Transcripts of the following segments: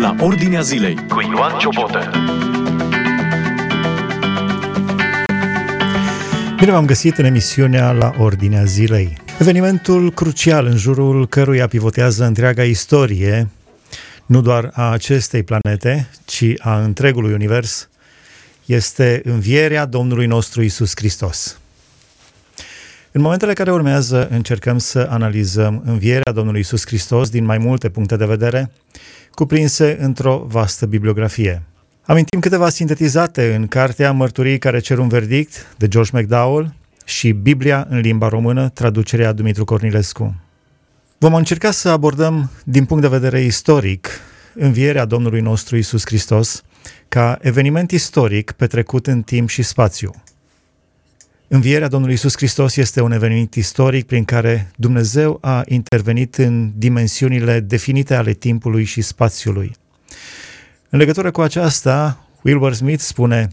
la Ordinea Zilei cu Ioan Ciobotă. Bine v-am găsit în emisiunea la Ordinea Zilei. Evenimentul crucial în jurul căruia pivotează întreaga istorie, nu doar a acestei planete, ci a întregului univers, este învierea Domnului nostru Isus Hristos. În momentele care urmează, încercăm să analizăm învierea Domnului Isus Hristos din mai multe puncte de vedere, cuprinse într-o vastă bibliografie. Amintim câteva sintetizate în cartea Mărturii care cer un verdict de George McDowell și Biblia în limba română, traducerea Dumitru Cornilescu. Vom încerca să abordăm din punct de vedere istoric învierea Domnului nostru Isus Hristos ca eveniment istoric petrecut în timp și spațiu. Învierea Domnului Isus Hristos este un eveniment istoric prin care Dumnezeu a intervenit în dimensiunile definite ale timpului și spațiului. În legătură cu aceasta, Wilbur Smith spune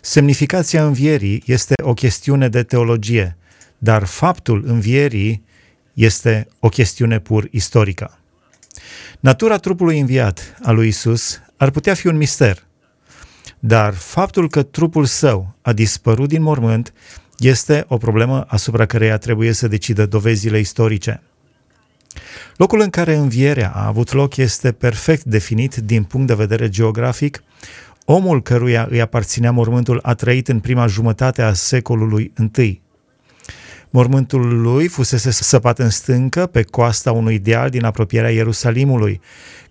Semnificația învierii este o chestiune de teologie, dar faptul învierii este o chestiune pur istorică. Natura trupului înviat al lui Isus ar putea fi un mister, dar faptul că trupul său a dispărut din mormânt este o problemă asupra căreia trebuie să decidă dovezile istorice. Locul în care învierea a avut loc este perfect definit din punct de vedere geografic. Omul căruia îi aparținea mormântul a trăit în prima jumătate a secolului I. Mormântul lui fusese săpat în stâncă pe coasta unui deal din apropierea Ierusalimului,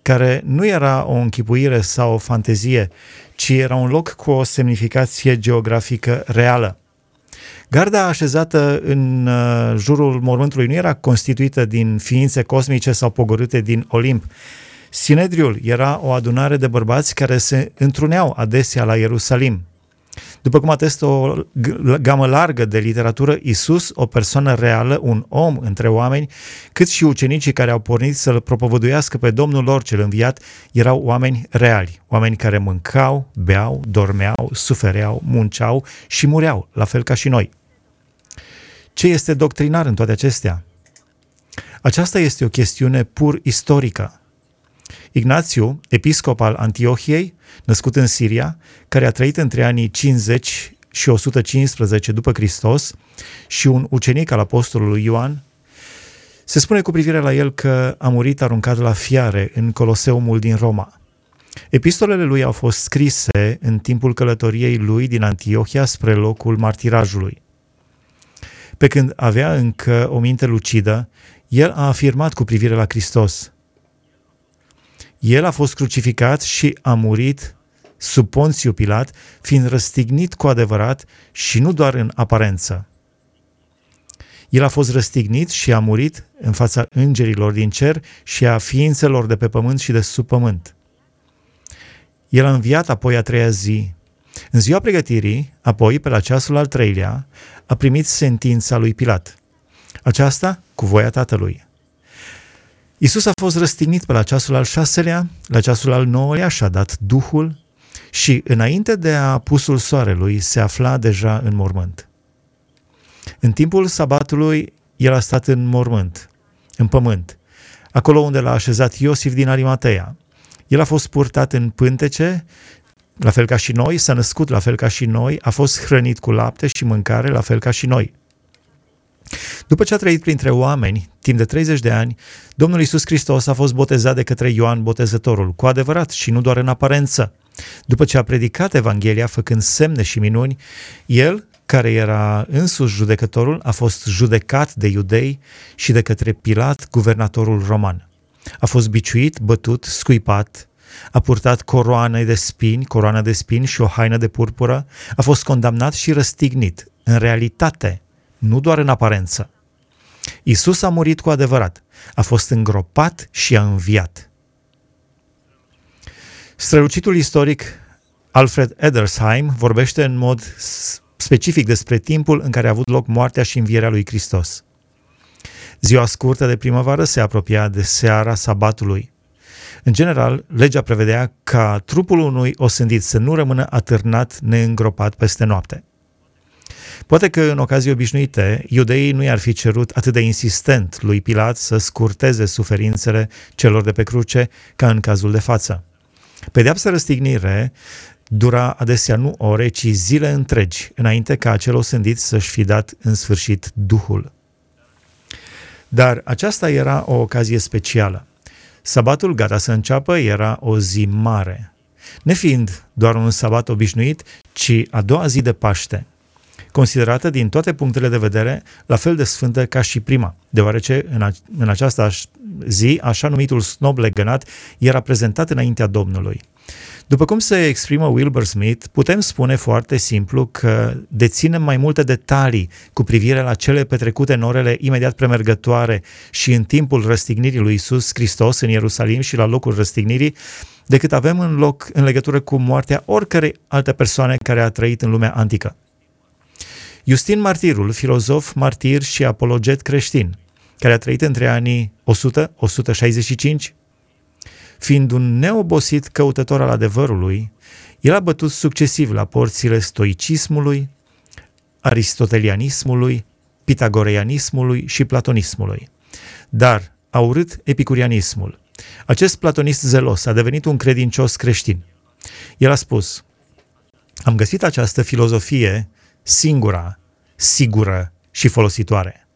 care nu era o închipuire sau o fantezie, ci era un loc cu o semnificație geografică reală. Garda așezată în uh, jurul mormântului nu era constituită din ființe cosmice sau pogorâte din Olimp. Sinedriul era o adunare de bărbați care se întruneau adesea la Ierusalim. După cum atestă o gamă largă de literatură, Isus, o persoană reală, un om între oameni, cât și ucenicii care au pornit să-L propovăduiască pe Domnul lor cel înviat, erau oameni reali, oameni care mâncau, beau, dormeau, sufereau, munceau și mureau, la fel ca și noi. Ce este doctrinar în toate acestea? Aceasta este o chestiune pur istorică. Ignațiu, episcop al Antiohiei, născut în Siria, care a trăit între anii 50 și 115 după Hristos și un ucenic al apostolului Ioan, se spune cu privire la el că a murit aruncat la fiare în Coloseumul din Roma. Epistolele lui au fost scrise în timpul călătoriei lui din Antiohia spre locul martirajului. Pe când avea încă o minte lucidă, el a afirmat cu privire la Hristos. El a fost crucificat și a murit sub Ponțiu Pilat, fiind răstignit cu adevărat și nu doar în aparență. El a fost răstignit și a murit în fața îngerilor din cer și a ființelor de pe pământ și de sub pământ. El a înviat apoi a treia zi. În ziua pregătirii, apoi, pe la ceasul al treilea, a primit sentința lui Pilat. Aceasta cu voia tatălui. Isus a fost răstignit pe la ceasul al șaselea, la ceasul al nouălea și-a dat Duhul și înainte de a pusul soarelui se afla deja în mormânt. În timpul sabatului el a stat în mormânt, în pământ, acolo unde l-a așezat Iosif din Arimatea. El a fost purtat în pântece la fel ca și noi, s-a născut la fel ca și noi, a fost hrănit cu lapte și mâncare la fel ca și noi. După ce a trăit printre oameni, timp de 30 de ani, Domnul Isus Hristos a fost botezat de către Ioan Botezătorul, cu adevărat și nu doar în aparență. După ce a predicat Evanghelia făcând semne și minuni, el, care era însuși judecătorul, a fost judecat de iudei și de către Pilat, guvernatorul roman. A fost biciuit, bătut, scuipat, a purtat coroane de spini, coroana de spini și o haină de purpură, a fost condamnat și răstignit, în realitate, nu doar în aparență. Isus a murit cu adevărat, a fost îngropat și a înviat. Strălucitul istoric Alfred Edersheim vorbește în mod specific despre timpul în care a avut loc moartea și învierea lui Hristos. Ziua scurtă de primăvară se apropia de seara sabatului. În general, legea prevedea ca trupul unui osândit să nu rămână atârnat neîngropat peste noapte. Poate că în ocazii obișnuite, iudeii nu i-ar fi cerut atât de insistent lui Pilat să scurteze suferințele celor de pe cruce ca în cazul de față. Pedeapsa răstignire dura adesea nu ore, ci zile întregi, înainte ca acel osândit să-și fi dat în sfârșit Duhul. Dar aceasta era o ocazie specială. Sabatul gata să înceapă era o zi mare, nefiind doar un sabat obișnuit, ci a doua zi de Paște, considerată din toate punctele de vedere la fel de sfântă ca și prima, deoarece în, a, în această zi, așa numitul snob legănat era prezentat înaintea Domnului. După cum se exprimă Wilbur Smith, putem spune foarte simplu că deținem mai multe detalii cu privire la cele petrecute în orele imediat premergătoare și în timpul răstignirii lui Isus Hristos în Ierusalim și la locul răstignirii, decât avem în loc în legătură cu moartea oricărei alte persoane care a trăit în lumea antică. Justin Martirul, filozof, martir și apologet creștin, care a trăit între anii 100-165, fiind un neobosit căutător al adevărului, el a bătut succesiv la porțile stoicismului, aristotelianismului, pitagoreanismului și platonismului. Dar a urât epicurianismul. Acest platonist zelos a devenit un credincios creștin. El a spus, am găsit această filozofie singura, sigură și folositoare.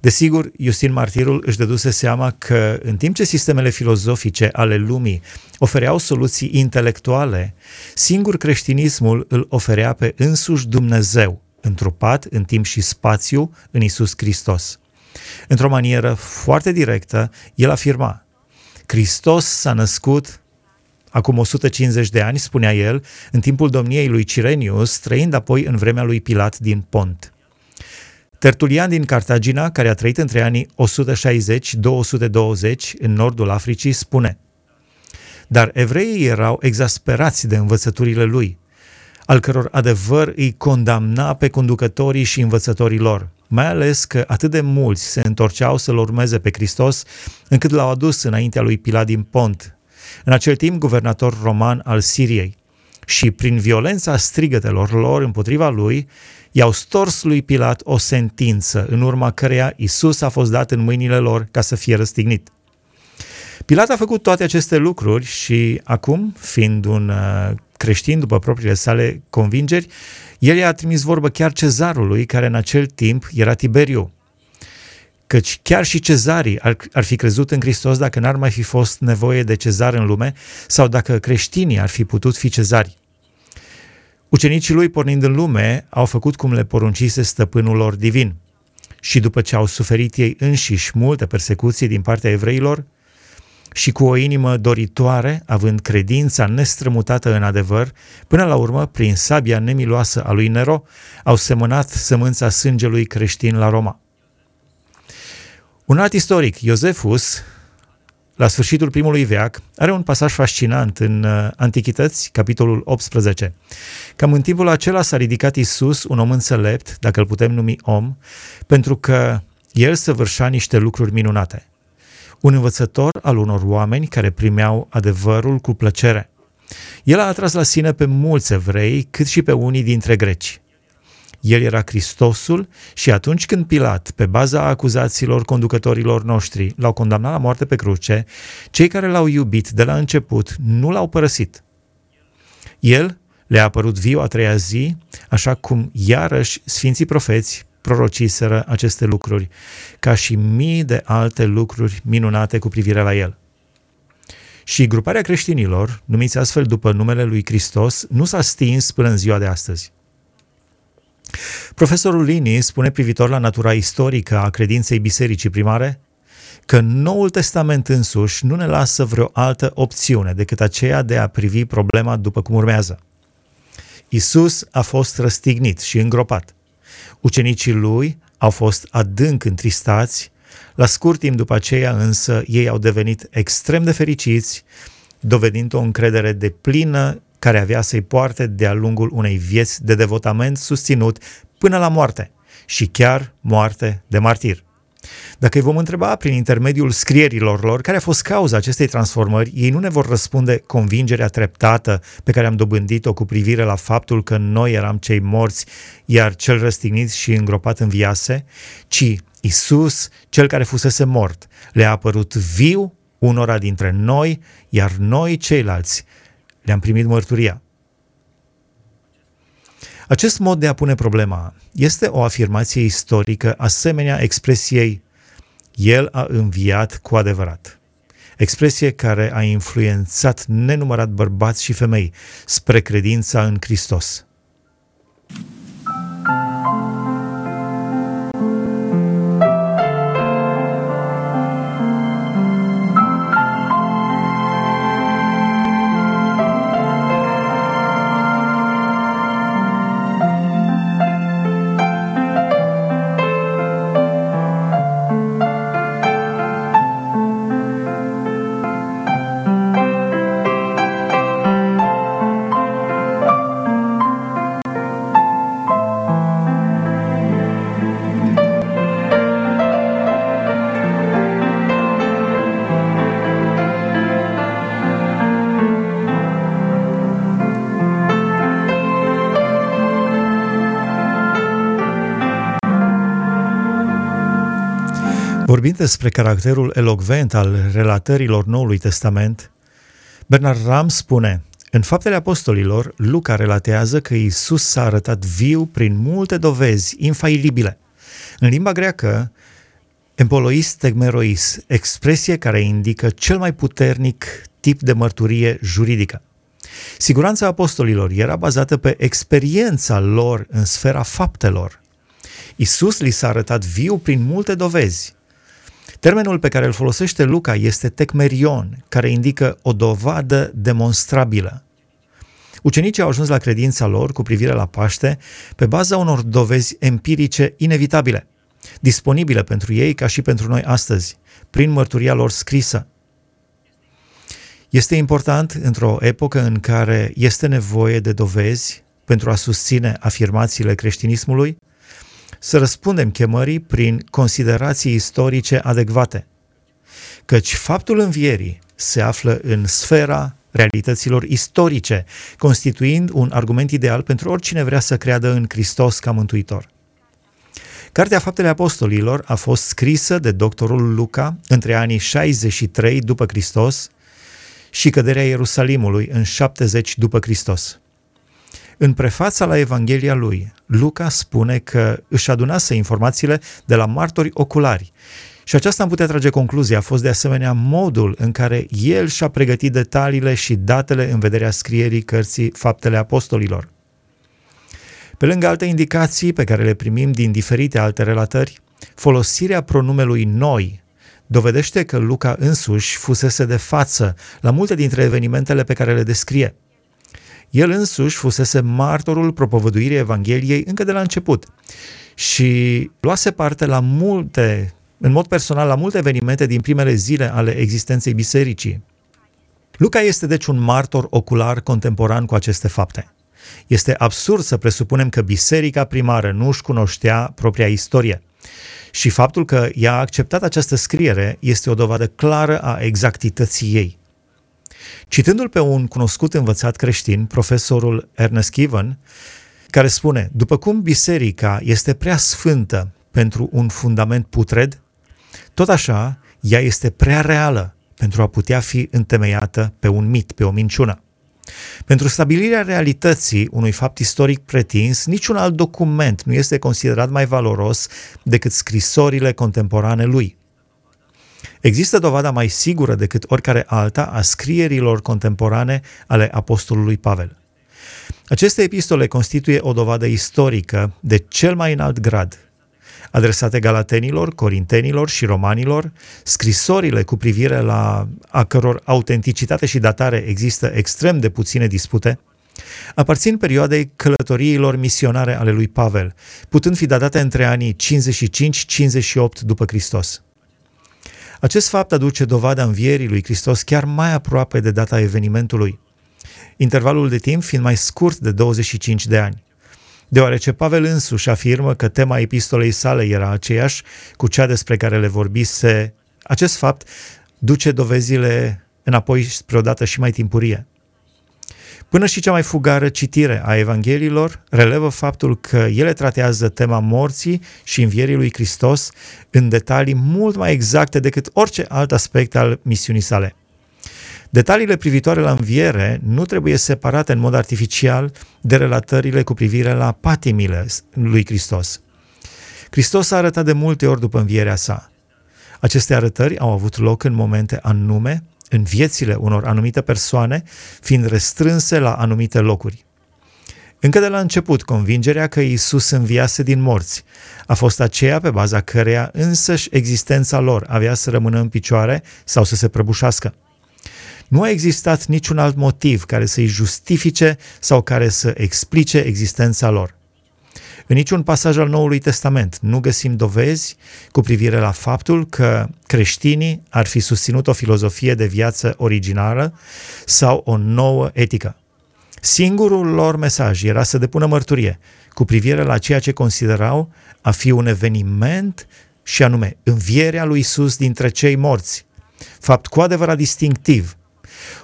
Desigur, Justin Martirul își dăduse seama că în timp ce sistemele filozofice ale lumii ofereau soluții intelectuale, singur creștinismul îl oferea pe însuși Dumnezeu, întrupat în timp și spațiu în Isus Hristos. Într-o manieră foarte directă, el afirma, Hristos s-a născut acum 150 de ani, spunea el, în timpul domniei lui Cirenius, trăind apoi în vremea lui Pilat din Pont. Tertulian din Cartagina, care a trăit între anii 160-220 în nordul Africii, spune Dar evreii erau exasperați de învățăturile lui, al căror adevăr îi condamna pe conducătorii și învățătorii lor, mai ales că atât de mulți se întorceau să-L urmeze pe Hristos, încât l-au adus înaintea lui Pilat din Pont, în acel timp guvernator roman al Siriei. Și prin violența strigătelor lor împotriva lui, i-au stors lui Pilat o sentință, în urma căreia Isus a fost dat în mâinile lor ca să fie răstignit. Pilat a făcut toate aceste lucruri și acum, fiind un uh, creștin după propriile sale convingeri, el i-a trimis vorbă chiar cezarului, care în acel timp era Tiberiu. Căci chiar și cezarii ar, ar fi crezut în Hristos dacă n-ar mai fi fost nevoie de cezar în lume sau dacă creștinii ar fi putut fi cezari. Ucenicii lui, pornind în lume, au făcut cum le poruncise stăpânul lor divin. Și după ce au suferit ei înșiși multe persecuții din partea evreilor, și cu o inimă doritoare, având credința nestrămutată în adevăr, până la urmă, prin sabia nemiloasă a lui Nero, au semănat sămânța sângelui creștin la Roma. Un alt istoric, Iosefus, la sfârșitul primului veac, are un pasaj fascinant în uh, Antichități, capitolul 18. Cam în timpul acela s-a ridicat Isus, un om înțelept, dacă îl putem numi om, pentru că el săvârșea niște lucruri minunate. Un învățător al unor oameni care primeau adevărul cu plăcere. El a atras la sine pe mulți evrei, cât și pe unii dintre greci. El era Hristosul și atunci când Pilat, pe baza acuzațiilor conducătorilor noștri, l-au condamnat la moarte pe cruce, cei care l-au iubit de la început nu l-au părăsit. El le-a apărut viu a treia zi, așa cum iarăși sfinții profeți prorociseră aceste lucruri, ca și mii de alte lucruri minunate cu privire la el. Și gruparea creștinilor, numiți astfel după numele lui Hristos, nu s-a stins până în ziua de astăzi. Profesorul Lini spune privitor la natura istorică a credinței bisericii primare că Noul Testament însuși nu ne lasă vreo altă opțiune decât aceea de a privi problema după cum urmează. Isus a fost răstignit și îngropat. Ucenicii lui au fost adânc întristați, la scurt timp după aceea însă ei au devenit extrem de fericiți, dovedind o încredere de plină care avea să-i poarte de-a lungul unei vieți de devotament susținut până la moarte și chiar moarte de martir. Dacă îi vom întreba prin intermediul scrierilor lor care a fost cauza acestei transformări, ei nu ne vor răspunde convingerea treptată pe care am dobândit-o cu privire la faptul că noi eram cei morți, iar cel răstignit și îngropat în viase, ci Isus, cel care fusese mort, le-a apărut viu unora dintre noi, iar noi ceilalți le-am primit mărturia. Acest mod de a pune problema este o afirmație istorică asemenea expresiei El a înviat cu adevărat. Expresie care a influențat nenumărat bărbați și femei spre credința în Hristos. Vorbind despre caracterul elocvent al relatărilor Noului Testament, Bernard Ram spune, în Faptele Apostolilor, Luca relatează că Isus s-a arătat viu prin multe dovezi infailibile. În limba greacă, empolois tegmerois, expresie care indică cel mai puternic tip de mărturie juridică. Siguranța apostolilor era bazată pe experiența lor în sfera faptelor. Isus li s-a arătat viu prin multe dovezi, Termenul pe care îl folosește Luca este tecmerion, care indică o dovadă demonstrabilă. Ucenicii au ajuns la credința lor cu privire la Paște pe baza unor dovezi empirice inevitabile, disponibile pentru ei ca și pentru noi astăzi, prin mărturia lor scrisă. Este important, într-o epocă în care este nevoie de dovezi pentru a susține afirmațiile creștinismului, să răspundem chemării prin considerații istorice adecvate. Căci faptul învierii se află în sfera realităților istorice, constituind un argument ideal pentru oricine vrea să creadă în Hristos ca mântuitor. Cartea Faptele Apostolilor a fost scrisă de doctorul Luca între anii 63 după Hristos și căderea Ierusalimului în 70 după Hristos. În prefața la Evanghelia lui, Luca spune că își adunase informațiile de la martori oculari. Și aceasta am putea trage concluzia. A fost de asemenea modul în care el și-a pregătit detaliile și datele în vederea scrierii cărții Faptele Apostolilor. Pe lângă alte indicații pe care le primim din diferite alte relatări, folosirea pronumelui noi dovedește că Luca însuși fusese de față la multe dintre evenimentele pe care le descrie – el însuși fusese martorul propovăduirii Evangheliei încă de la început și luase parte la multe, în mod personal, la multe evenimente din primele zile ale existenței bisericii. Luca este deci un martor ocular contemporan cu aceste fapte. Este absurd să presupunem că biserica primară nu își cunoștea propria istorie. Și faptul că ea a acceptat această scriere este o dovadă clară a exactității ei. Citându-l pe un cunoscut învățat creștin, profesorul Ernest Given, care spune, după cum biserica este prea sfântă pentru un fundament putred, tot așa ea este prea reală pentru a putea fi întemeiată pe un mit, pe o minciună. Pentru stabilirea realității unui fapt istoric pretins, niciun alt document nu este considerat mai valoros decât scrisorile contemporane lui. Există dovada mai sigură decât oricare alta a scrierilor contemporane ale apostolului Pavel. Aceste epistole constituie o dovadă istorică de cel mai înalt grad. Adresate galatenilor, corintenilor și romanilor, scrisorile cu privire la a căror autenticitate și datare există extrem de puține dispute, aparțin perioadei călătoriilor misionare ale lui Pavel, putând fi datate între anii 55-58 după Hristos. Acest fapt aduce dovada învierii lui Hristos chiar mai aproape de data evenimentului, intervalul de timp fiind mai scurt de 25 de ani. Deoarece Pavel însuși afirmă că tema epistolei sale era aceeași cu cea despre care le vorbise, acest fapt duce dovezile înapoi spre o dată și mai timpurie. Până și cea mai fugară citire a Evangheliilor relevă faptul că ele tratează tema morții și învierii lui Hristos în detalii mult mai exacte decât orice alt aspect al misiunii sale. Detaliile privitoare la înviere nu trebuie separate în mod artificial de relatările cu privire la patimile lui Hristos. Hristos a arătat de multe ori după învierea sa. Aceste arătări au avut loc în momente anume, în viețile unor anumite persoane, fiind restrânse la anumite locuri. Încă de la început, convingerea că Isus înviase din morți a fost aceea pe baza căreia însăși existența lor avea să rămână în picioare sau să se prăbușească. Nu a existat niciun alt motiv care să-i justifice sau care să explice existența lor. În niciun pasaj al Noului Testament nu găsim dovezi cu privire la faptul că creștinii ar fi susținut o filozofie de viață originală sau o nouă etică. Singurul lor mesaj era să depună mărturie cu privire la ceea ce considerau a fi un eveniment și anume învierea lui Isus dintre cei morți, fapt cu adevărat distinctiv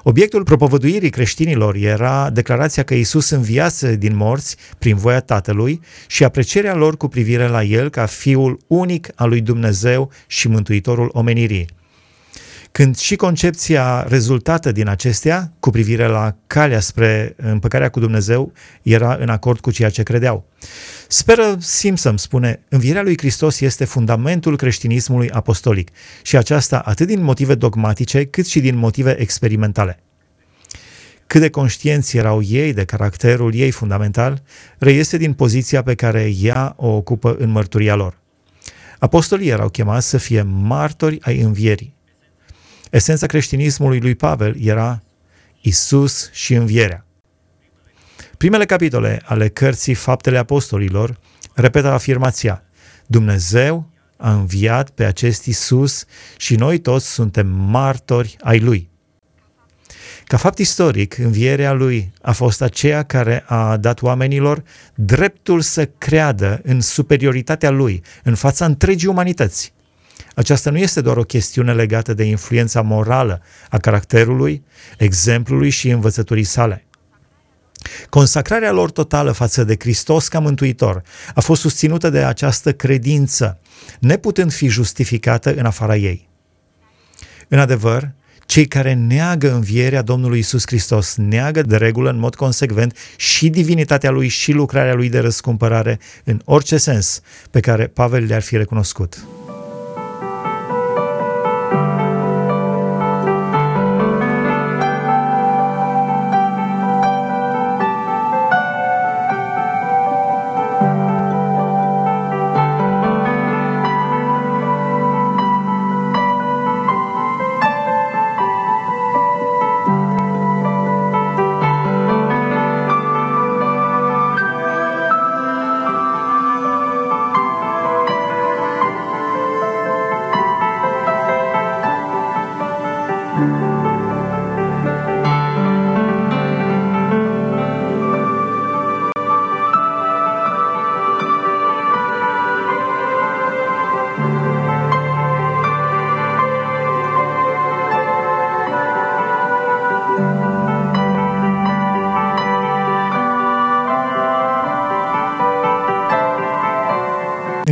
Obiectul propovăduirii creștinilor era declarația că Isus înviase din morți prin voia Tatălui și aprecierea lor cu privire la El ca Fiul unic al lui Dumnezeu și Mântuitorul omenirii. Când și concepția rezultată din acestea, cu privire la calea spre împăcarea cu Dumnezeu, era în acord cu ceea ce credeau. Speră Simpson spune, învierea lui Hristos este fundamentul creștinismului apostolic și aceasta atât din motive dogmatice cât și din motive experimentale. Cât de conștienți erau ei de caracterul ei fundamental, reiese din poziția pe care ea o ocupă în mărturia lor. Apostolii erau chemați să fie martori ai învierii. Esența creștinismului lui Pavel era Isus și învierea. Primele capitole ale cărții Faptele Apostolilor repetă afirmația Dumnezeu a înviat pe acest Isus și noi toți suntem martori ai lui. Ca fapt istoric, învierea lui a fost aceea care a dat oamenilor dreptul să creadă în superioritatea lui în fața întregii umanități. Aceasta nu este doar o chestiune legată de influența morală a caracterului, exemplului și învățăturii sale. Consacrarea lor totală față de Hristos ca mântuitor a fost susținută de această credință, neputând fi justificată în afara ei. În adevăr, cei care neagă învierea Domnului Isus Hristos neagă de regulă în mod consecvent și divinitatea lui și lucrarea lui de răscumpărare în orice sens pe care Pavel le-ar fi recunoscut.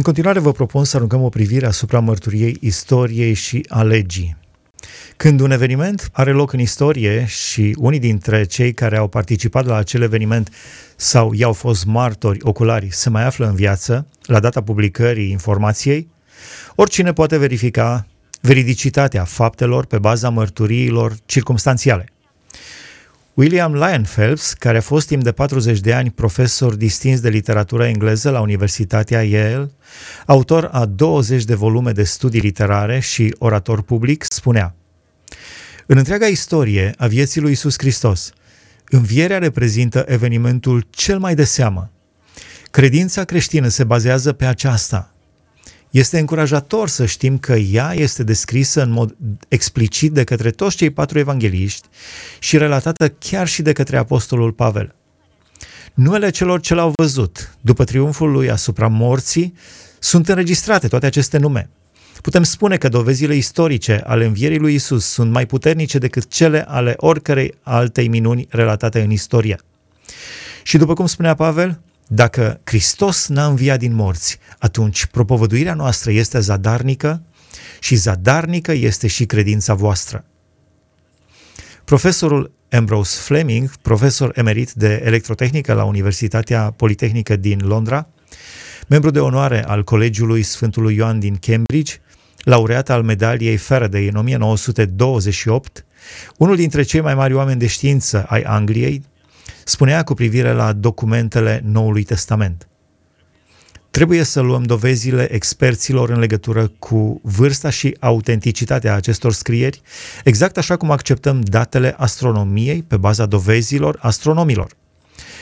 Continuare vă propun să aruncăm o privire asupra mărturiei istoriei și a legii. Când un eveniment are loc în istorie și unii dintre cei care au participat la acel eveniment sau i-au fost martori oculari se mai află în viață la data publicării informației, oricine poate verifica veridicitatea faptelor pe baza mărturiilor circumstanțiale. William Lyon Phelps, care a fost timp de 40 de ani profesor distins de literatură engleză la Universitatea Yale, autor a 20 de volume de studii literare și orator public, spunea În întreaga istorie a vieții lui Isus Hristos, învierea reprezintă evenimentul cel mai de seamă. Credința creștină se bazează pe aceasta – este încurajator să știm că ea este descrisă în mod explicit de către toți cei patru evangeliști și relatată chiar și de către apostolul Pavel. Numele celor ce l-au văzut după triumful lui asupra morții sunt înregistrate toate aceste nume. Putem spune că dovezile istorice ale învierii lui Isus sunt mai puternice decât cele ale oricărei altei minuni relatate în istorie. Și după cum spunea Pavel, dacă Hristos n-a înviat din morți, atunci propovăduirea noastră este zadarnică și zadarnică este și credința voastră. Profesorul Ambrose Fleming, profesor emerit de electrotehnică la Universitatea Politehnică din Londra, membru de onoare al Colegiului Sfântului Ioan din Cambridge, laureat al medaliei Faraday în 1928, unul dintre cei mai mari oameni de știință ai Angliei, spunea cu privire la documentele Noului Testament. Trebuie să luăm dovezile experților în legătură cu vârsta și autenticitatea acestor scrieri, exact așa cum acceptăm datele astronomiei pe baza dovezilor astronomilor,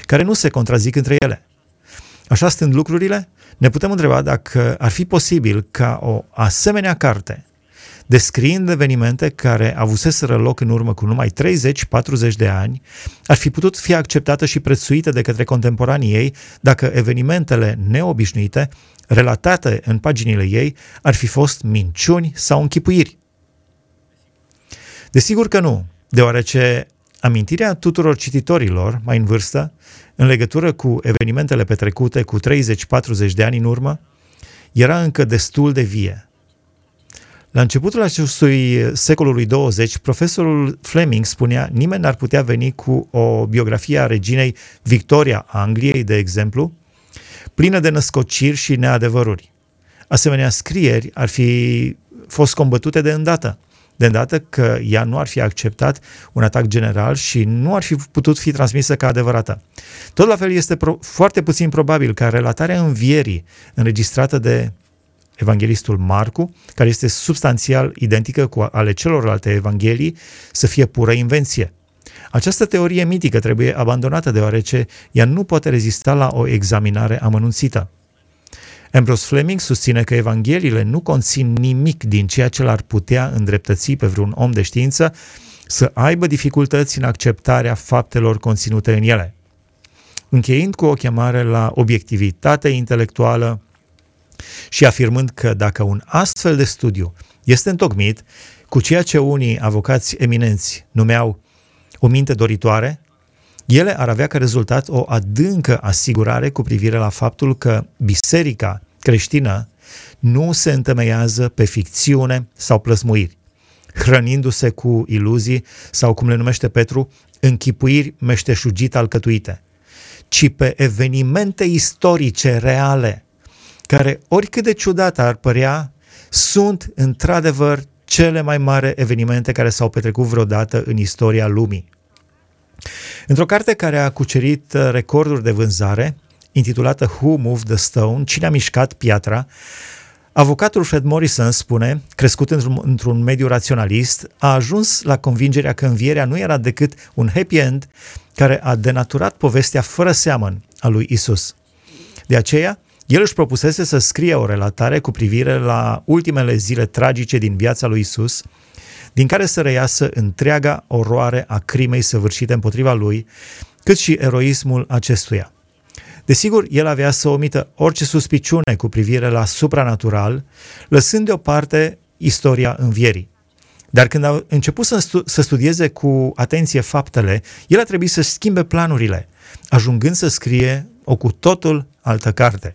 care nu se contrazic între ele. Așa stând lucrurile, ne putem întreba dacă ar fi posibil ca o asemenea carte, descriind evenimente care avuseseră loc în urmă cu numai 30-40 de ani, ar fi putut fi acceptată și prețuită de către contemporanii ei dacă evenimentele neobișnuite, relatate în paginile ei, ar fi fost minciuni sau închipuiri. Desigur că nu, deoarece amintirea tuturor cititorilor mai în vârstă, în legătură cu evenimentele petrecute cu 30-40 de ani în urmă, era încă destul de vie. La începutul acestui secolului 20, profesorul Fleming spunea nimeni n-ar putea veni cu o biografie a reginei Victoria Angliei, de exemplu, plină de născociri și neadevăruri. Asemenea scrieri ar fi fost combătute de îndată, de îndată că ea nu ar fi acceptat un atac general și nu ar fi putut fi transmisă ca adevărată. Tot la fel este pro- foarte puțin probabil ca relatarea învierii înregistrată de evanghelistul Marcu, care este substanțial identică cu ale celorlalte evanghelii, să fie pură invenție. Această teorie mitică trebuie abandonată deoarece ea nu poate rezista la o examinare amănunțită. Ambrose Fleming susține că evangheliile nu conțin nimic din ceea ce l-ar putea îndreptăți pe vreun om de știință să aibă dificultăți în acceptarea faptelor conținute în ele. Încheind cu o chemare la obiectivitate intelectuală, și afirmând că dacă un astfel de studiu este întocmit cu ceea ce unii avocați eminenți numeau o minte doritoare, ele ar avea ca rezultat o adâncă asigurare cu privire la faptul că biserica creștină nu se întemeiază pe ficțiune sau plăsmuiri, hrănindu-se cu iluzii sau, cum le numește Petru, închipuiri meșteșugit alcătuite, ci pe evenimente istorice reale, care, oricât de ciudat ar părea, sunt într-adevăr cele mai mari evenimente care s-au petrecut vreodată în istoria lumii. Într-o carte care a cucerit uh, recorduri de vânzare, intitulată Who Moved the Stone? Cine a mișcat piatra? Avocatul Fred Morrison spune, crescut într-un, într-un mediu raționalist, a ajuns la convingerea că învierea nu era decât un happy end care a denaturat povestea fără seamăn a lui Isus. De aceea, el își propusese să scrie o relatare cu privire la ultimele zile tragice din viața lui Isus, din care să reiasă întreaga oroare a crimei săvârșite împotriva lui, cât și eroismul acestuia. Desigur, el avea să omită orice suspiciune cu privire la supranatural, lăsând deoparte istoria învierii. Dar când a început să, stu- să studieze cu atenție faptele, el a trebuit să schimbe planurile, ajungând să scrie o cu totul altă carte.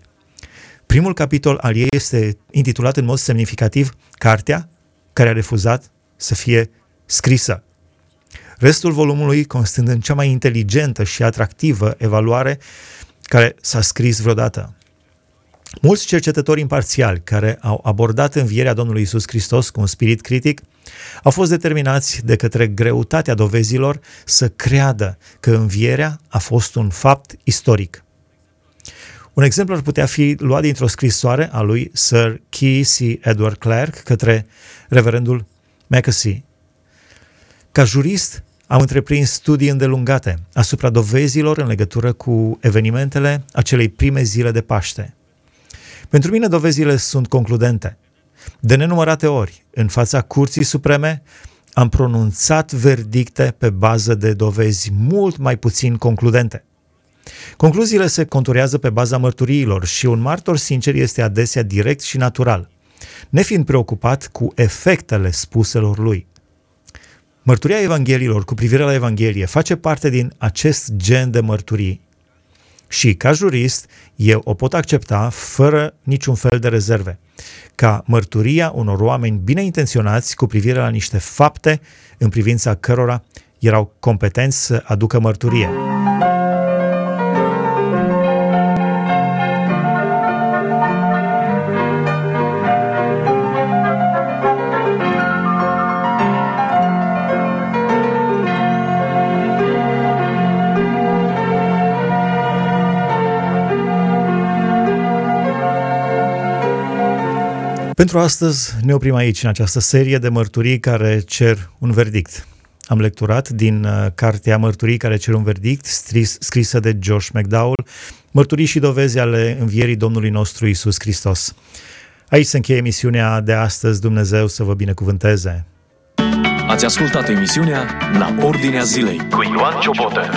Primul capitol al ei este intitulat în mod semnificativ Cartea care a refuzat să fie scrisă. Restul volumului constând în cea mai inteligentă și atractivă evaluare care s-a scris vreodată. Mulți cercetători imparțiali care au abordat învierea Domnului Isus Hristos cu un spirit critic au fost determinați de către greutatea dovezilor să creadă că învierea a fost un fapt istoric. Un exemplu ar putea fi luat dintr-o scrisoare a lui Sir Key C. Edward Clark către reverendul Macassey. Ca jurist, am întreprins studii îndelungate asupra dovezilor în legătură cu evenimentele acelei prime zile de Paște. Pentru mine dovezile sunt concludente. De nenumărate ori, în fața Curții Supreme, am pronunțat verdicte pe bază de dovezi mult mai puțin concludente. Concluziile se conturează pe baza mărturiilor și un martor sincer este adesea direct și natural. nefiind preocupat cu efectele spuselor lui. Mărturia Evanghelilor cu privire la Evanghelie face parte din acest gen de mărturii și, ca jurist, eu o pot accepta fără niciun fel de rezerve, ca mărturia unor oameni bine intenționați cu privire la niște fapte în privința cărora erau competenți să aducă mărturie. Pentru astăzi ne oprim aici, în această serie de mărturii care cer un verdict. Am lecturat din uh, cartea Mărturii care cer un verdict, scris, scrisă de Josh McDowell, mărturii și dovezi ale învierii Domnului nostru Isus Hristos. Aici se încheie emisiunea de astăzi. Dumnezeu să vă binecuvânteze! Ați ascultat emisiunea La Ordinea Zilei cu Ioan Ciobotă.